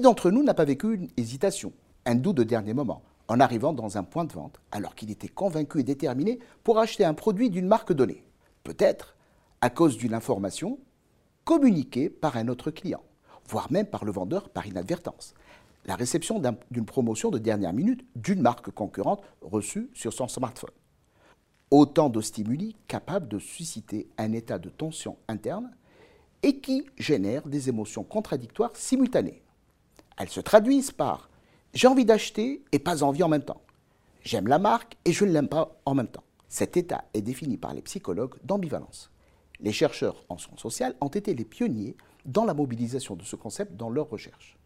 d'entre nous n'a pas vécu une hésitation, un doute de dernier moment, en arrivant dans un point de vente alors qu'il était convaincu et déterminé pour acheter un produit d'une marque donnée? Peut-être à cause d'une information communiquée par un autre client, voire même par le vendeur par inadvertance. La réception d'une promotion de dernière minute d'une marque concurrente reçue sur son smartphone. Autant de stimuli capables de susciter un état de tension interne et qui génèrent des émotions contradictoires simultanées. Elles se traduisent par j'ai envie d'acheter et pas envie en même temps. J'aime la marque et je ne l'aime pas en même temps. Cet état est défini par les psychologues d'ambivalence. Les chercheurs en sciences sociales ont été les pionniers dans la mobilisation de ce concept dans leurs recherches.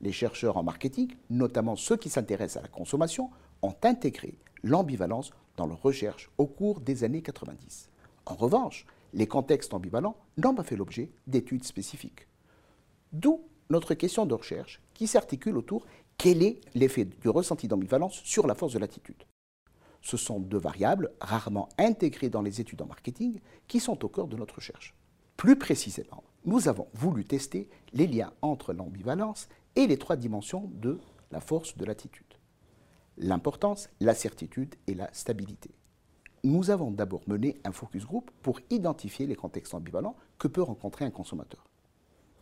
Les chercheurs en marketing, notamment ceux qui s'intéressent à la consommation, ont intégré l'ambivalence dans leurs recherches au cours des années 90. En revanche, les contextes ambivalents n'ont pas fait l'objet d'études spécifiques. D'où notre question de recherche qui s'articule autour quel est l'effet du ressenti d'ambivalence sur la force de l'attitude? Ce sont deux variables rarement intégrées dans les études en marketing qui sont au cœur de notre recherche. Plus précisément, nous avons voulu tester les liens entre l'ambivalence et les trois dimensions de la force de l'attitude. L'importance, la certitude et la stabilité. Nous avons d'abord mené un focus group pour identifier les contextes ambivalents que peut rencontrer un consommateur.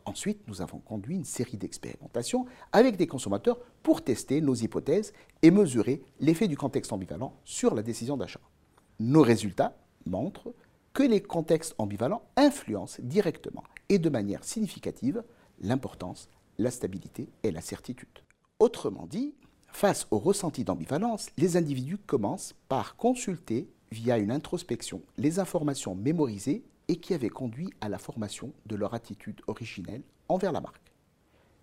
Ensuite, nous avons conduit une série d'expérimentations avec des consommateurs pour tester nos hypothèses et mesurer l'effet du contexte ambivalent sur la décision d'achat. Nos résultats montrent que les contextes ambivalents influencent directement et de manière significative l'importance, la stabilité et la certitude. Autrement dit, face au ressenti d'ambivalence, les individus commencent par consulter via une introspection les informations mémorisées et qui avait conduit à la formation de leur attitude originelle envers la marque.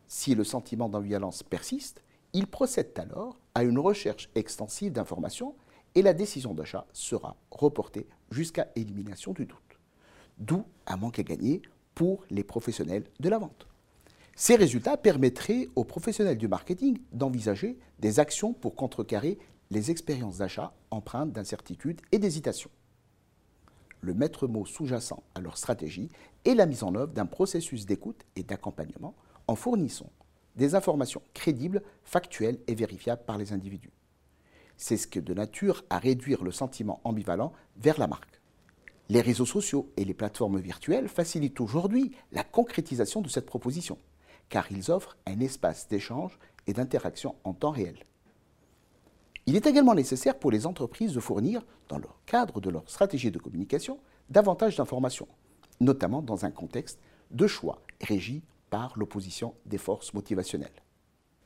Si le sentiment d'ambivalence persiste, ils procèdent alors à une recherche extensive d'informations et la décision d'achat sera reportée jusqu'à élimination du doute. D'où un manque à gagner pour les professionnels de la vente. Ces résultats permettraient aux professionnels du marketing d'envisager des actions pour contrecarrer les expériences d'achat empreintes d'incertitude et d'hésitation le maître mot sous-jacent à leur stratégie est la mise en œuvre d'un processus d'écoute et d'accompagnement en fournissant des informations crédibles, factuelles et vérifiables par les individus. C'est ce qui est de nature à réduire le sentiment ambivalent vers la marque. Les réseaux sociaux et les plateformes virtuelles facilitent aujourd'hui la concrétisation de cette proposition, car ils offrent un espace d'échange et d'interaction en temps réel. Il est également nécessaire pour les entreprises de fournir, dans le cadre de leur stratégie de communication, davantage d'informations, notamment dans un contexte de choix régi par l'opposition des forces motivationnelles.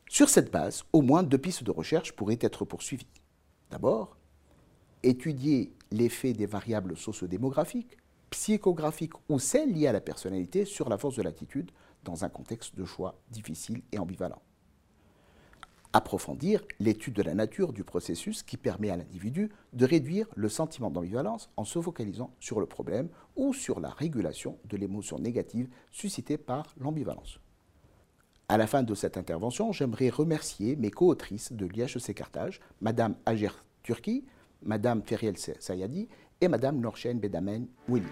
Sur cette base, au moins deux pistes de recherche pourraient être poursuivies. D'abord, étudier l'effet des variables sociodémographiques, psychographiques ou celles liées à la personnalité sur la force de l'attitude dans un contexte de choix difficile et ambivalent approfondir l'étude de la nature du processus qui permet à l'individu de réduire le sentiment d'ambivalence en se focalisant sur le problème ou sur la régulation de l'émotion négative suscitée par l'ambivalence. À la fin de cette intervention, j'aimerais remercier mes co-autrices de l'IHEC Carthage, Madame Ager Turki, Madame Feriel Sayadi et Madame Norchen Bedamen Willy.